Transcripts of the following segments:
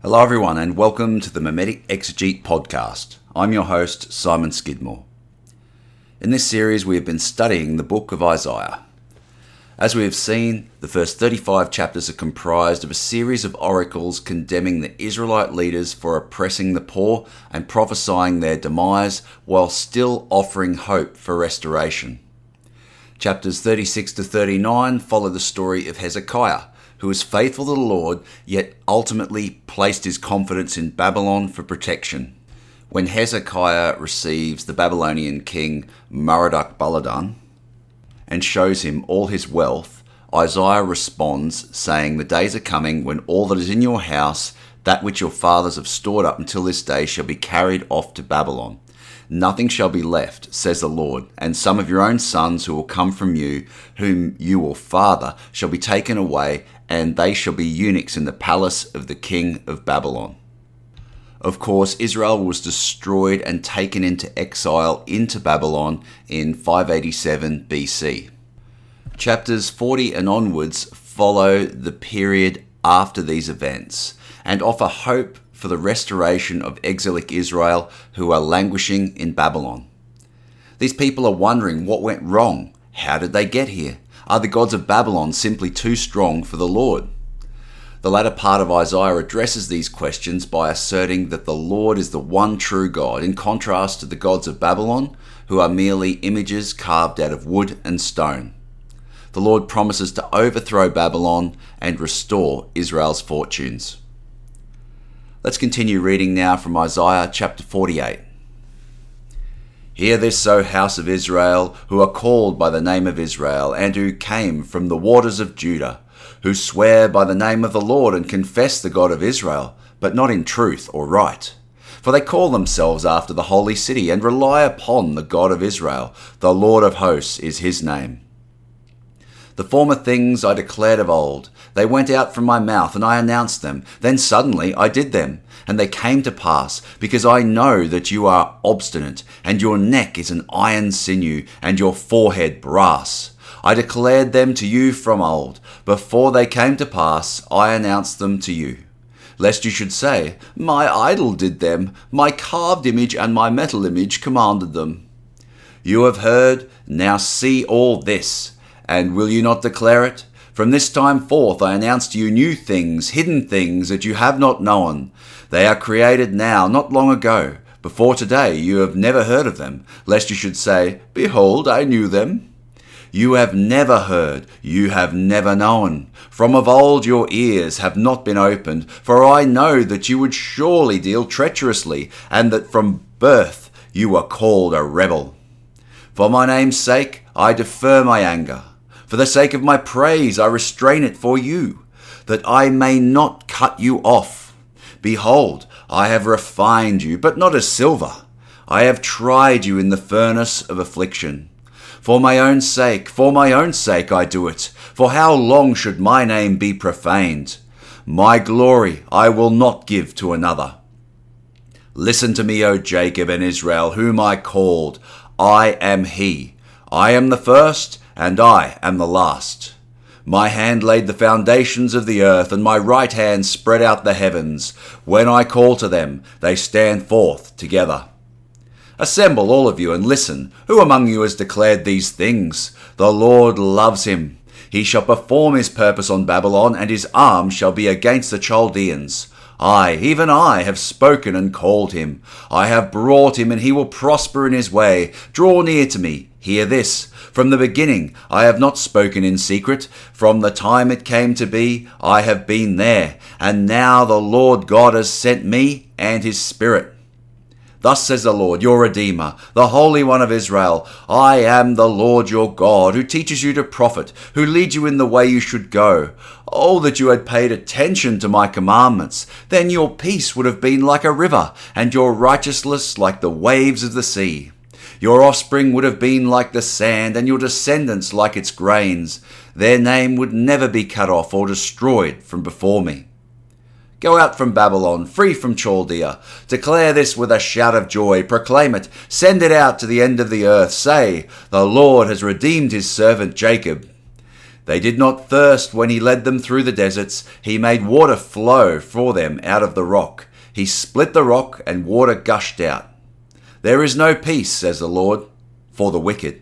Hello, everyone, and welcome to the Mimetic Exegete podcast. I'm your host, Simon Skidmore. In this series, we have been studying the book of Isaiah. As we have seen, the first 35 chapters are comprised of a series of oracles condemning the Israelite leaders for oppressing the poor and prophesying their demise while still offering hope for restoration. Chapters 36 to 39 follow the story of Hezekiah, who was faithful to the Lord, yet ultimately placed his confidence in Babylon for protection. When Hezekiah receives the Babylonian king Merodach Baladan, and shows him all his wealth, Isaiah responds, saying, The days are coming when all that is in your house, that which your fathers have stored up until this day, shall be carried off to Babylon. Nothing shall be left, says the Lord, and some of your own sons who will come from you, whom you will father, shall be taken away, and they shall be eunuchs in the palace of the king of Babylon. Of course, Israel was destroyed and taken into exile into Babylon in 587 BC. Chapters 40 and onwards follow the period after these events and offer hope for the restoration of exilic Israel who are languishing in Babylon. These people are wondering what went wrong. How did they get here? Are the gods of Babylon simply too strong for the Lord? The latter part of Isaiah addresses these questions by asserting that the Lord is the one true God, in contrast to the gods of Babylon, who are merely images carved out of wood and stone. The Lord promises to overthrow Babylon and restore Israel's fortunes. Let's continue reading now from Isaiah chapter 48. Hear this, O house of Israel, who are called by the name of Israel, and who came from the waters of Judah who swear by the name of the Lord and confess the God of Israel, but not in truth or right. For they call themselves after the holy city and rely upon the God of Israel. The Lord of hosts is his name. The former things I declared of old. They went out from my mouth, and I announced them. Then suddenly I did them, and they came to pass, because I know that you are obstinate, and your neck is an iron sinew, and your forehead brass. I declared them to you from old. Before they came to pass, I announced them to you. Lest you should say, My idol did them, my carved image and my metal image commanded them. You have heard, now see all this, and will you not declare it? From this time forth I announce to you new things, hidden things that you have not known. They are created now, not long ago. Before today you have never heard of them, lest you should say, Behold, I knew them. You have never heard, you have never known. From of old your ears have not been opened, for I know that you would surely deal treacherously, and that from birth you were called a rebel. For my name's sake I defer my anger. For the sake of my praise I restrain it for you, that I may not cut you off. Behold, I have refined you, but not as silver. I have tried you in the furnace of affliction. For my own sake, for my own sake I do it. For how long should my name be profaned? My glory I will not give to another. Listen to me, O Jacob and Israel, whom I called. I am he. I am the first, and I am the last. My hand laid the foundations of the earth, and my right hand spread out the heavens. When I call to them, they stand forth together. Assemble, all of you, and listen. Who among you has declared these things? The Lord loves him. He shall perform his purpose on Babylon, and his arm shall be against the Chaldeans. I, even I, have spoken and called him. I have brought him, and he will prosper in his way. Draw near to me. Hear this. From the beginning I have not spoken in secret. From the time it came to be, I have been there. And now the Lord God has sent me and his Spirit. Thus says the Lord, your Redeemer, the Holy One of Israel I am the Lord your God, who teaches you to profit, who leads you in the way you should go. Oh, that you had paid attention to my commandments! Then your peace would have been like a river, and your righteousness like the waves of the sea. Your offspring would have been like the sand, and your descendants like its grains. Their name would never be cut off or destroyed from before me. Go out from Babylon, free from Chaldea. Declare this with a shout of joy. Proclaim it. Send it out to the end of the earth. Say, The Lord has redeemed his servant Jacob. They did not thirst when he led them through the deserts. He made water flow for them out of the rock. He split the rock, and water gushed out. There is no peace, says the Lord, for the wicked.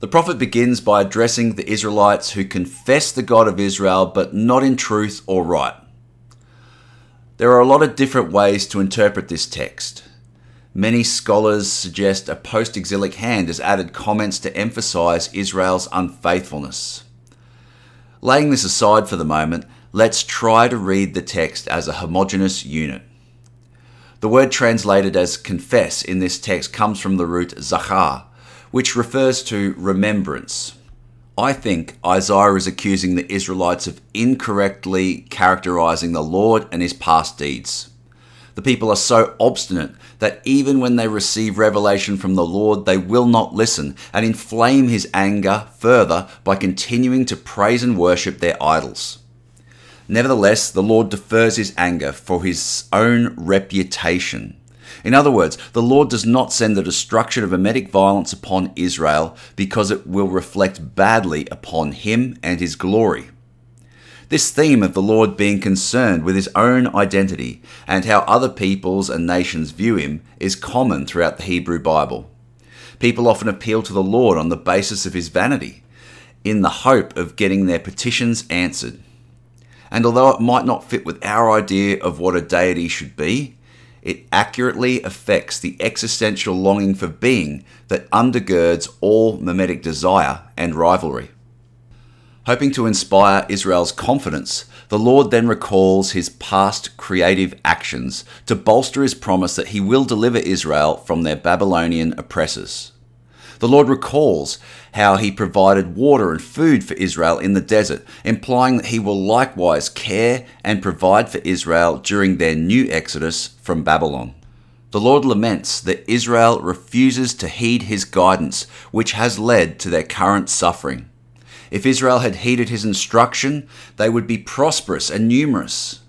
The prophet begins by addressing the Israelites who confess the God of Israel but not in truth or right. There are a lot of different ways to interpret this text. Many scholars suggest a post exilic hand has added comments to emphasize Israel's unfaithfulness. Laying this aside for the moment, let's try to read the text as a homogeneous unit. The word translated as confess in this text comes from the root zachar, which refers to remembrance. I think Isaiah is accusing the Israelites of incorrectly characterizing the Lord and his past deeds. The people are so obstinate that even when they receive revelation from the Lord, they will not listen and inflame his anger further by continuing to praise and worship their idols. Nevertheless, the Lord defers his anger for his own reputation. In other words, the Lord does not send the destruction of mimetic violence upon Israel because it will reflect badly upon him and his glory. This theme of the Lord being concerned with his own identity and how other peoples and nations view him is common throughout the Hebrew Bible. People often appeal to the Lord on the basis of his vanity, in the hope of getting their petitions answered. And although it might not fit with our idea of what a deity should be, it accurately affects the existential longing for being that undergirds all mimetic desire and rivalry. Hoping to inspire Israel's confidence, the Lord then recalls his past creative actions to bolster his promise that he will deliver Israel from their Babylonian oppressors. The Lord recalls how he provided water and food for Israel in the desert, implying that he will likewise care and provide for Israel during their new exodus from Babylon. The Lord laments that Israel refuses to heed his guidance, which has led to their current suffering. If Israel had heeded his instruction, they would be prosperous and numerous.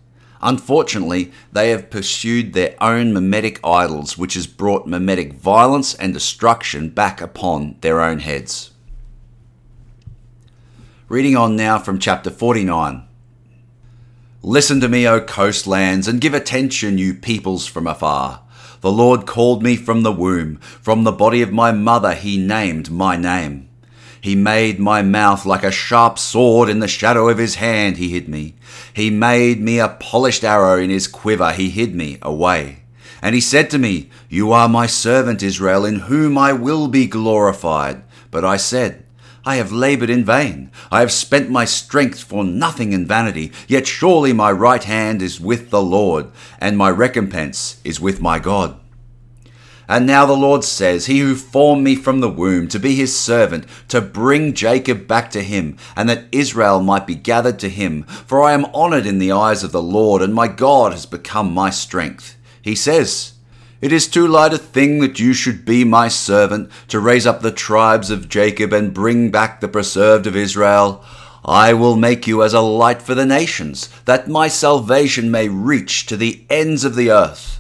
Unfortunately, they have pursued their own mimetic idols, which has brought mimetic violence and destruction back upon their own heads. Reading on now from chapter 49. Listen to me, O coastlands, and give attention, you peoples from afar. The Lord called me from the womb, from the body of my mother, he named my name. He made my mouth like a sharp sword in the shadow of his hand, he hid me. He made me a polished arrow in his quiver, he hid me away. And he said to me, You are my servant Israel, in whom I will be glorified. But I said, I have labored in vain. I have spent my strength for nothing in vanity. Yet surely my right hand is with the Lord, and my recompense is with my God. And now the Lord says, He who formed me from the womb to be his servant, to bring Jacob back to him, and that Israel might be gathered to him. For I am honored in the eyes of the Lord, and my God has become my strength. He says, It is too light a thing that you should be my servant, to raise up the tribes of Jacob and bring back the preserved of Israel. I will make you as a light for the nations, that my salvation may reach to the ends of the earth.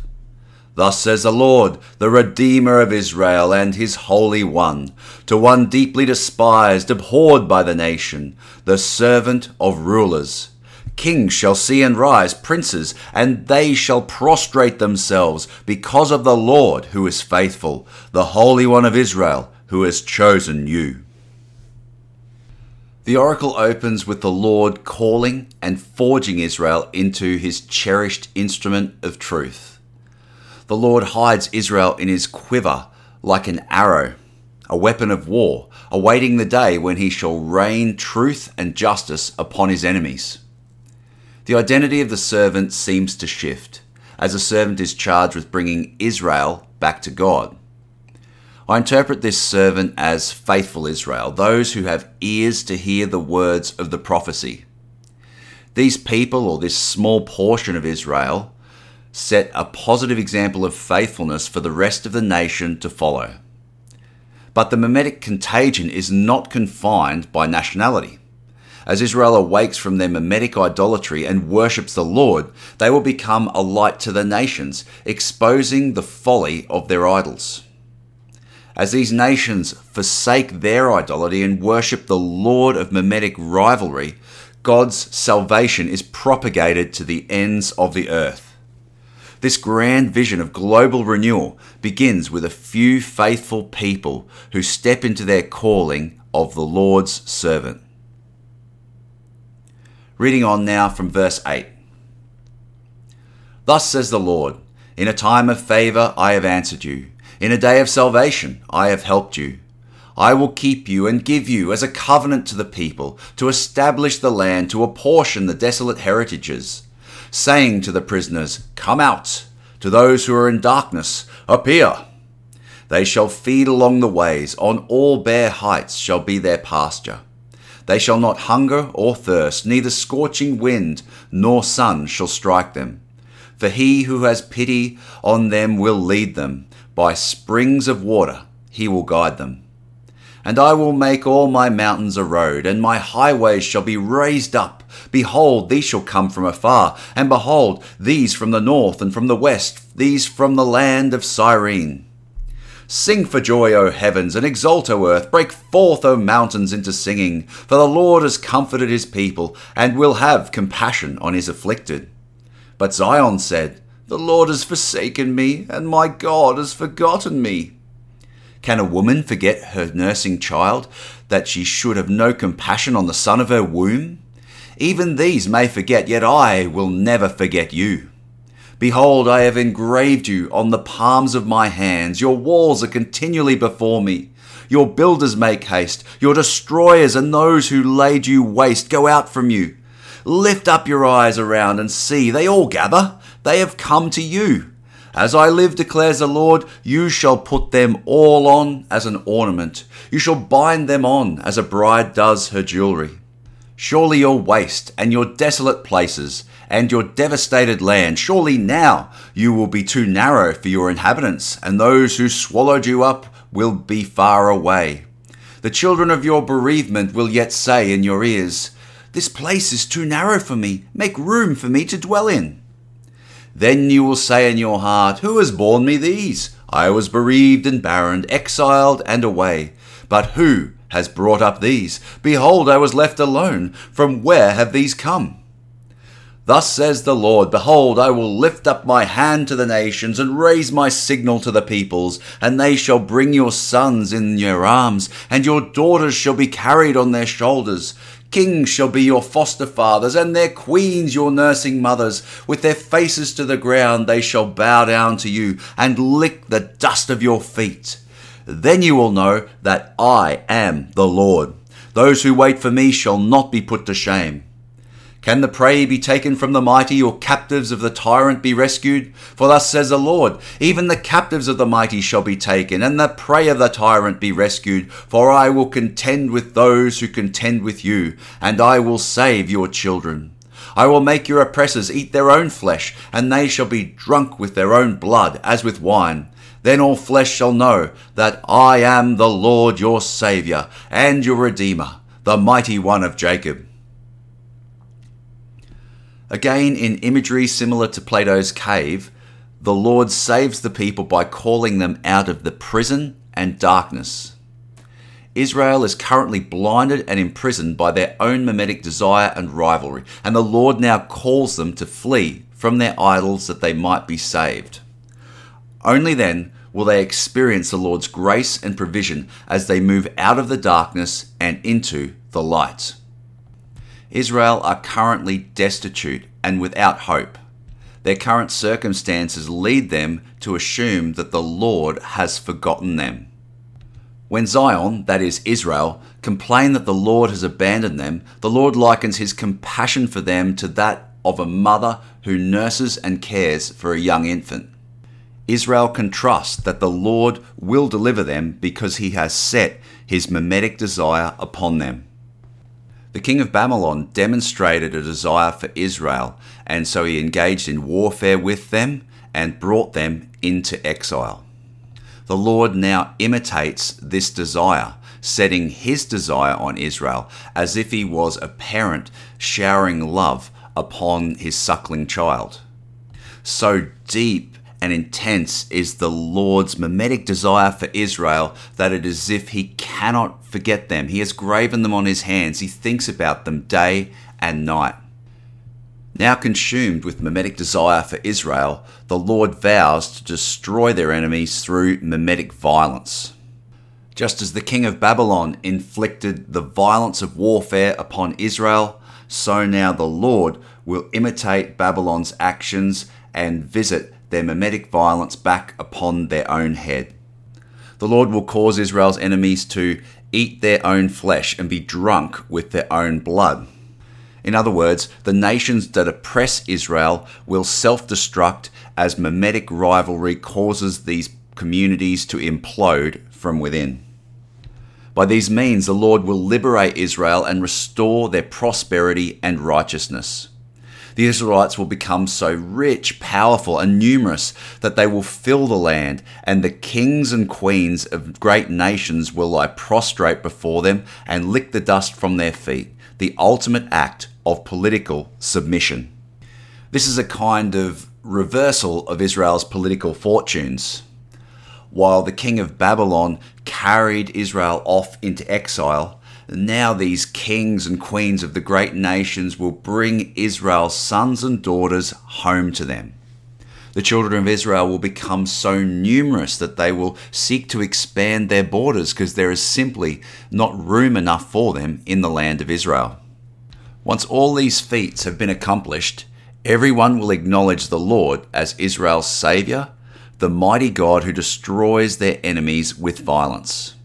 Thus says the Lord, the Redeemer of Israel and his Holy One, to one deeply despised, abhorred by the nation, the servant of rulers. Kings shall see and rise, princes, and they shall prostrate themselves because of the Lord who is faithful, the Holy One of Israel who has chosen you. The oracle opens with the Lord calling and forging Israel into his cherished instrument of truth. The Lord hides Israel in his quiver like an arrow, a weapon of war, awaiting the day when he shall rain truth and justice upon his enemies. The identity of the servant seems to shift, as a servant is charged with bringing Israel back to God. I interpret this servant as faithful Israel, those who have ears to hear the words of the prophecy. These people, or this small portion of Israel, set a positive example of faithfulness for the rest of the nation to follow. But the mimetic contagion is not confined by nationality. As Israel awakes from their mimetic idolatry and worships the Lord, they will become a light to the nations, exposing the folly of their idols. As these nations forsake their idolatry and worship the Lord of mimetic rivalry, God's salvation is propagated to the ends of the earth. This grand vision of global renewal begins with a few faithful people who step into their calling of the Lord's servant. Reading on now from verse 8. Thus says the Lord In a time of favour I have answered you, in a day of salvation I have helped you. I will keep you and give you as a covenant to the people, to establish the land, to apportion the desolate heritages, saying to the prisoners, Come out, to those who are in darkness, appear. They shall feed along the ways, on all bare heights shall be their pasture. They shall not hunger or thirst, neither scorching wind nor sun shall strike them. For he who has pity on them will lead them, by springs of water he will guide them. And I will make all my mountains a road, and my highways shall be raised up. Behold, these shall come from afar, and behold, these from the north and from the west, these from the land of Syene. Sing for joy, O heavens, and exult, O earth. Break forth, O mountains, into singing. For the Lord has comforted his people, and will have compassion on his afflicted. But Zion said, The Lord has forsaken me, and my God has forgotten me. Can a woman forget her nursing child, that she should have no compassion on the son of her womb? Even these may forget, yet I will never forget you. Behold, I have engraved you on the palms of my hands. Your walls are continually before me. Your builders make haste. Your destroyers and those who laid you waste go out from you. Lift up your eyes around and see. They all gather. They have come to you. As I live, declares the Lord, you shall put them all on as an ornament. You shall bind them on as a bride does her jewelry. Surely your waste and your desolate places and your devastated land, surely now you will be too narrow for your inhabitants, and those who swallowed you up will be far away. The children of your bereavement will yet say in your ears, This place is too narrow for me, make room for me to dwell in. Then you will say in your heart, Who has borne me these? I was bereaved and barren, exiled and away. But who has brought up these. Behold, I was left alone. From where have these come? Thus says the Lord Behold, I will lift up my hand to the nations, and raise my signal to the peoples, and they shall bring your sons in your arms, and your daughters shall be carried on their shoulders. Kings shall be your foster fathers, and their queens your nursing mothers. With their faces to the ground, they shall bow down to you, and lick the dust of your feet. Then you will know that I am the Lord. Those who wait for me shall not be put to shame. Can the prey be taken from the mighty, or captives of the tyrant be rescued? For thus says the Lord Even the captives of the mighty shall be taken, and the prey of the tyrant be rescued. For I will contend with those who contend with you, and I will save your children. I will make your oppressors eat their own flesh, and they shall be drunk with their own blood, as with wine. Then all flesh shall know that I am the Lord your Saviour and your Redeemer, the mighty one of Jacob. Again, in imagery similar to Plato's cave, the Lord saves the people by calling them out of the prison and darkness. Israel is currently blinded and imprisoned by their own mimetic desire and rivalry, and the Lord now calls them to flee from their idols that they might be saved. Only then will they experience the Lord's grace and provision as they move out of the darkness and into the light. Israel are currently destitute and without hope. Their current circumstances lead them to assume that the Lord has forgotten them. When Zion, that is Israel, complain that the Lord has abandoned them, the Lord likens his compassion for them to that of a mother who nurses and cares for a young infant. Israel can trust that the Lord will deliver them because he has set his mimetic desire upon them. The king of Babylon demonstrated a desire for Israel, and so he engaged in warfare with them and brought them into exile. The Lord now imitates this desire, setting his desire on Israel as if he was a parent showering love upon his suckling child. So deep and intense is the Lord's mimetic desire for Israel that it is as if he cannot forget them. He has graven them on his hands. He thinks about them day and night. Now consumed with mimetic desire for Israel, the Lord vows to destroy their enemies through mimetic violence. Just as the king of Babylon inflicted the violence of warfare upon Israel, so now the Lord will imitate Babylon's actions and visit their mimetic violence back upon their own head. The Lord will cause Israel's enemies to eat their own flesh and be drunk with their own blood. In other words, the nations that oppress Israel will self destruct as mimetic rivalry causes these communities to implode from within. By these means, the Lord will liberate Israel and restore their prosperity and righteousness. The Israelites will become so rich, powerful, and numerous that they will fill the land, and the kings and queens of great nations will lie prostrate before them and lick the dust from their feet, the ultimate act of political submission. This is a kind of reversal of Israel's political fortunes while the king of Babylon carried Israel off into exile, now these kings and queens of the great nations will bring Israel's sons and daughters home to them. The children of Israel will become so numerous that they will seek to expand their borders because there is simply not room enough for them in the land of Israel. Once all these feats have been accomplished, everyone will acknowledge the Lord as Israel's Saviour the mighty God who destroys their enemies with violence.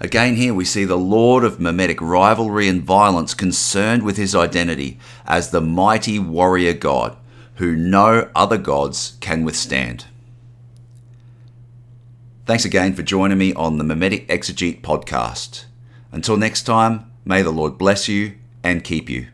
Again, here we see the Lord of mimetic rivalry and violence concerned with his identity as the mighty warrior God who no other gods can withstand. Thanks again for joining me on the Mimetic Exegete podcast. Until next time, may the Lord bless you and keep you.